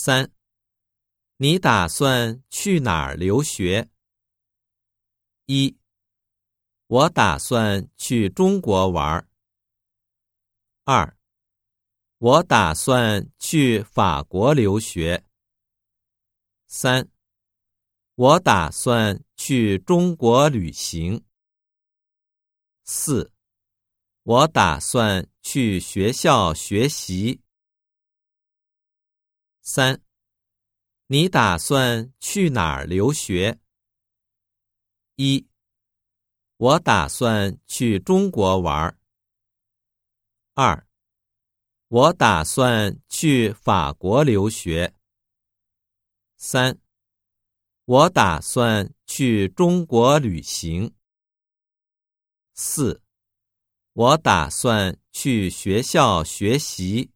三，你打算去哪儿留学？一，我打算去中国玩。二，我打算去法国留学。三，我打算去中国旅行。四，我打算去学校学习。三，你打算去哪儿留学？一，我打算去中国玩。二，我打算去法国留学。三，我打算去中国旅行。四，我打算去学校学习。